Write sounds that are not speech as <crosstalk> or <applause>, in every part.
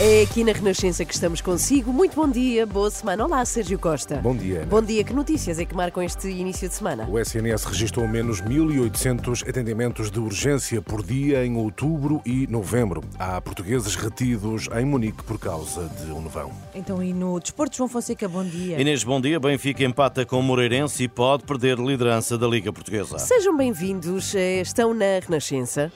É aqui na Renascença que estamos consigo. Muito bom dia, boa semana. Olá, Sérgio Costa. Bom dia. Bom dia. Que notícias é que marcam este início de semana? O SNS registrou menos 1.800 atendimentos de urgência por dia em outubro e novembro. Há portugueses retidos em Munique por causa de um nevão. Então, e no Desporto, João Fonseca, bom dia. Inês, bom dia. Benfica empata com o Moreirense e pode perder liderança da Liga Portuguesa. Sejam bem-vindos. eh, Estão na Renascença.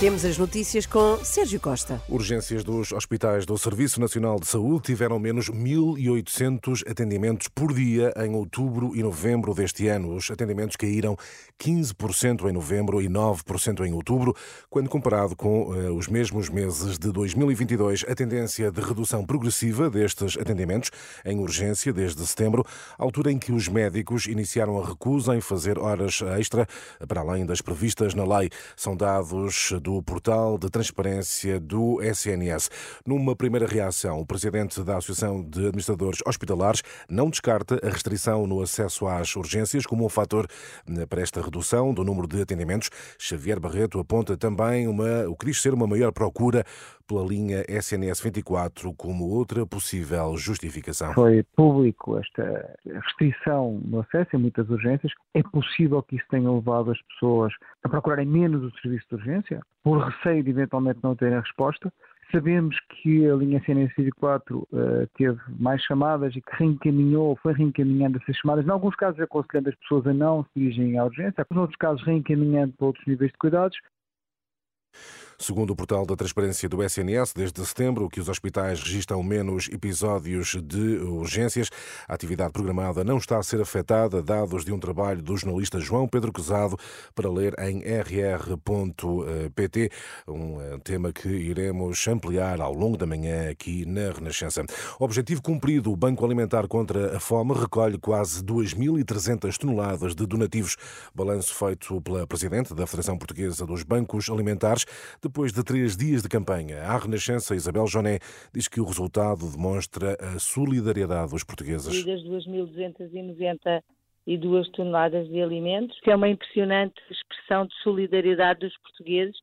Temos as notícias com Sérgio Costa. Urgências dos hospitais do Serviço Nacional de Saúde tiveram menos 1.800 atendimentos por dia em outubro e novembro deste ano. Os atendimentos caíram 15% em novembro e 9% em outubro, quando comparado com eh, os mesmos meses de 2022. A tendência de redução progressiva destes atendimentos em urgência desde setembro, altura em que os médicos iniciaram a recusa em fazer horas extra para além das previstas na lei. São dados do portal de transparência do SNS. Numa primeira reação, o presidente da Associação de Administradores Hospitalares não descarta a restrição no acesso às urgências como um fator eh, para esta redução do número de atendimentos. Xavier Barreto aponta também uma, o que diz ser uma maior procura pela linha SNS 24 como outra possível justificação. Foi público esta restrição no acesso em muitas urgências. É possível que isso tenha levado as pessoas a procurarem menos o serviço de urgência, por receio de eventualmente não terem resposta. Sabemos que a linha SNS 24 uh, teve mais chamadas e que reencaminhou, foi reencaminhando essas chamadas, em alguns casos aconselhando as pessoas a não se dirigirem à urgência, em outros casos reencaminhando para outros níveis de cuidados. Segundo o portal da transparência do SNS, desde setembro que os hospitais registram menos episódios de urgências, a atividade programada não está a ser afetada, dados de um trabalho do jornalista João Pedro Quezado para ler em rr.pt, um eh, tema que iremos ampliar ao longo da manhã aqui na Renascença. Objetivo cumprido, o Banco Alimentar contra a Fome recolhe quase 2.300 toneladas de donativos, balanço feito pela Presidente da Federação Portuguesa dos Bancos Alimentares, depois de três dias de campanha, a Renascença Isabel Joné diz que o resultado demonstra a solidariedade dos portugueses. Das 2.292 toneladas de alimentos, que é uma impressionante expressão de solidariedade dos portugueses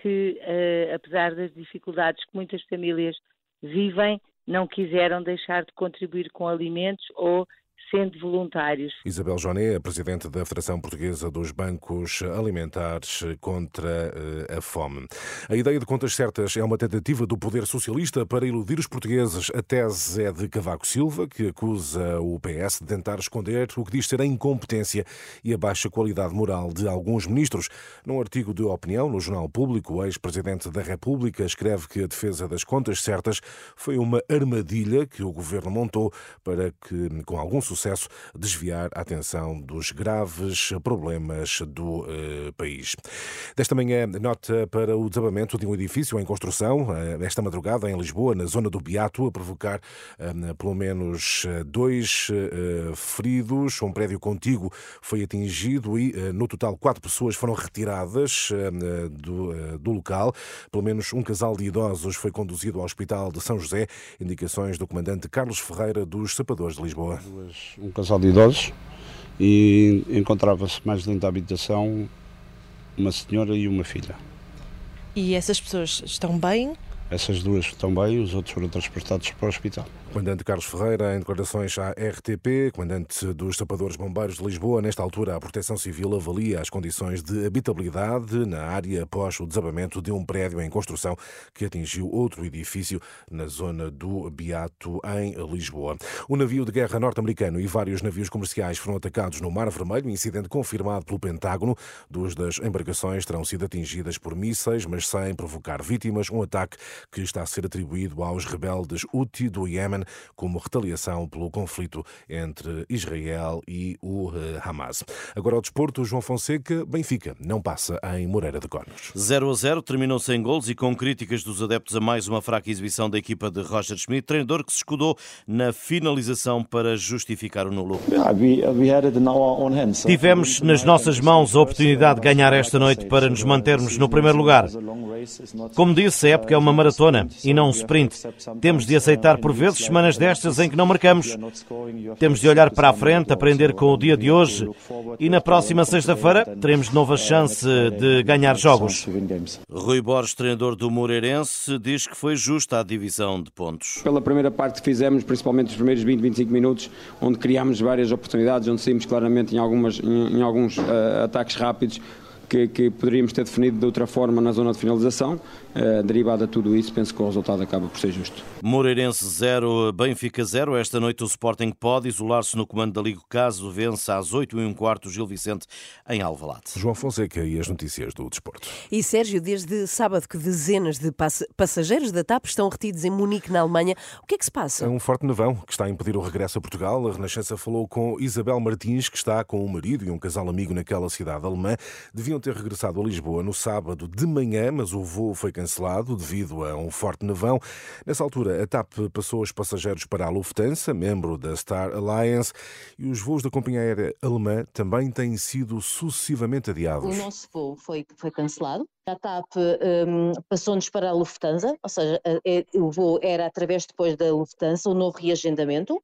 que, uh, apesar das dificuldades que muitas famílias vivem, não quiseram deixar de contribuir com alimentos ou sendo voluntários. Isabel Joné, a presidente da Federação Portuguesa dos Bancos Alimentares contra a Fome. A ideia de contas certas é uma tentativa do poder socialista para iludir os portugueses. A tese é de Cavaco Silva, que acusa o PS de tentar esconder o que diz ser a incompetência e a baixa qualidade moral de alguns ministros. Num artigo de opinião no Jornal Público, o ex-presidente da República escreve que a defesa das contas certas foi uma armadilha que o governo montou para que, com algum sucesso, sucesso desviar a atenção dos graves problemas do eh, país. Desta manhã, nota para o desabamento de um edifício em construção, eh, esta madrugada em Lisboa, na zona do Beato, a provocar eh, pelo menos dois feridos. Um prédio contíguo foi atingido e, no total, quatro pessoas foram retiradas do, do local. Pelo menos um casal de idosos foi conduzido ao Hospital de São José. Indicações do comandante Carlos Ferreira dos Sapadores de Lisboa um casal de idosos e encontrava-se mais dentro da habitação uma senhora e uma filha. E essas pessoas estão bem? Essas duas estão bem, os outros foram transportados para o hospital. Comandante Carlos Ferreira, em declarações à RTP, comandante dos Sapadores Bombeiros de Lisboa, nesta altura a Proteção Civil avalia as condições de habitabilidade na área após o desabamento de um prédio em construção que atingiu outro edifício na zona do Beato, em Lisboa. O navio de guerra norte-americano e vários navios comerciais foram atacados no Mar Vermelho, incidente confirmado pelo Pentágono. Duas das embarcações terão sido atingidas por mísseis, mas sem provocar vítimas. Um ataque que está a ser atribuído aos rebeldes Houthi do Iémen como retaliação pelo conflito entre Israel e o eh, Hamas. Agora ao desporto, João Fonseca, Benfica, não passa em Moreira de Cornos. 0 a 0, terminou sem gols e com críticas dos adeptos a mais uma fraca exibição da equipa de Roger Schmidt, treinador que se escudou na finalização para justificar o nulo. Tivemos nas nossas mãos a oportunidade de ganhar esta noite para nos mantermos no primeiro lugar. Como disse, a época é uma maratona e não um sprint. Temos de aceitar por vezes semanas destas em que não marcamos. Temos de olhar para a frente, aprender com o dia de hoje e na próxima sexta-feira teremos nova chance de ganhar jogos. Rui Borges, treinador do Moreirense, diz que foi justa a divisão de pontos. Pela primeira parte que fizemos, principalmente os primeiros 20, 25 minutos, onde criámos várias oportunidades, onde saímos claramente em, algumas, em, em alguns uh, ataques rápidos, que, que, poderíamos ter definido de outra forma na zona de finalização. Uh, derivado a tudo isso, penso que o resultado acaba por ser justo. Moreirense 0, Benfica 0. Esta noite o Sporting pode isolar-se no comando da Liga caso vença às 8 e um quarto Gil Vicente em Alvalade. João Fonseca e as notícias do desporto. E Sérgio, desde sábado que dezenas de passageiros da TAP estão retidos em Munique, na Alemanha. O que é que se passa? É um forte nevão que está a impedir o regresso a Portugal. A Renascença falou com Isabel Martins, que está com o marido e um casal amigo naquela cidade alemã. Deviam ter regressado a Lisboa no sábado de manhã, mas o voo foi cancelado devido a um forte nevão. Nessa altura, a TAP passou os passageiros para a Lufthansa, membro da Star Alliance, e os voos da companhia aérea alemã também têm sido sucessivamente adiados. O nosso voo foi, foi cancelado. A TAP um, passou-nos para a Lufthansa, ou seja, é, o voo era através depois da Lufthansa, o novo reagendamento.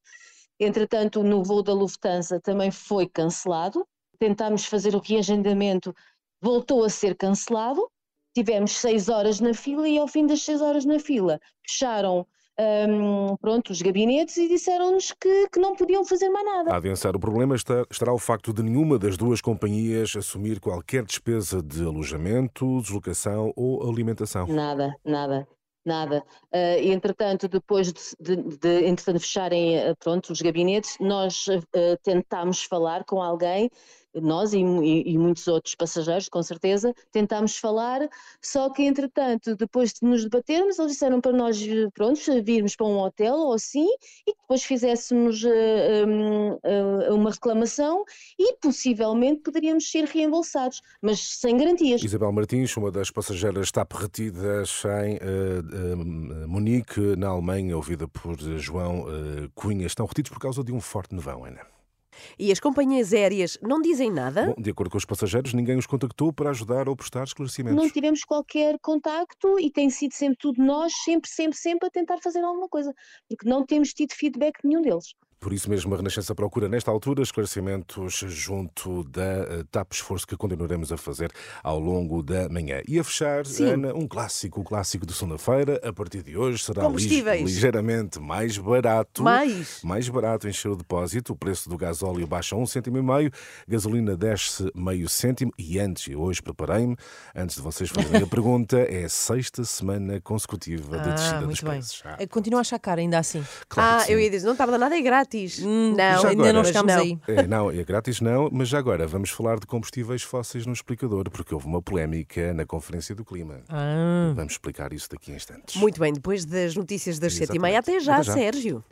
Entretanto, no voo da Lufthansa também foi cancelado. Tentámos fazer o reagendamento voltou a ser cancelado. Tivemos seis horas na fila e ao fim das seis horas na fila fecharam um, pronto, os gabinetes e disseram-nos que, que, não podiam fazer mais nada. A adensar o problema está, estará o facto de nenhuma das duas companhias assumir qualquer despesa de alojamento, deslocação ou alimentação. Nada, nada. Nada. Uh, entretanto, depois de, de, de entretanto, fecharem uh, pronto, os gabinetes, nós uh, tentámos falar com alguém nós e, e, muitos outros passageiros, com certeza, tentámos falar, só que entretanto, depois de nos debatermos, eles disseram para nós, pronto, virmos para um hotel ou assim, e depois fizéssemos uh, um, uh, uma reclamação e possivelmente poderíamos ser reembolsados, mas sem garantias. Isabel Martins, uma das passageiras está perretidas em uh, Munique, na Alemanha, ouvida por João Cunha. Estão retidos por causa de um forte nevão, Ana. E as companhias aéreas não dizem nada? Bom, de acordo com os passageiros, ninguém os contactou para ajudar ou prestar esclarecimentos. Não tivemos qualquer contacto e tem sido sempre tudo nós, sempre, sempre, sempre a tentar fazer alguma coisa, porque não temos tido feedback nenhum deles. Por isso mesmo, a Renascença procura, nesta altura, esclarecimentos junto da eh, TAP Esforço que continuaremos a fazer ao longo da manhã. E a fechar, Sim. Ana, um clássico, o clássico de segunda-feira, a partir de hoje será ligeiramente mais barato. Mais? Mais barato encher o depósito. O preço do gasóleo baixa um cêntimo e meio, gasolina desce meio cêntimo. E antes, e hoje preparei-me, antes de vocês fazerem a <laughs> pergunta, é a sexta semana consecutiva de ah, descida dos preços. Ah. Continua a achar caro ainda assim. Claro ah, eu ia dizer, não estava nada, é grátis grátis. Hum, não, ainda não estamos não. aí. É, não, é grátis não, mas já agora vamos falar de combustíveis fósseis no explicador, porque houve uma polémica na Conferência do Clima. Ah. Vamos explicar isso daqui a instantes. Muito bem, depois das notícias das sete e meia. Até já, Até já. Sérgio.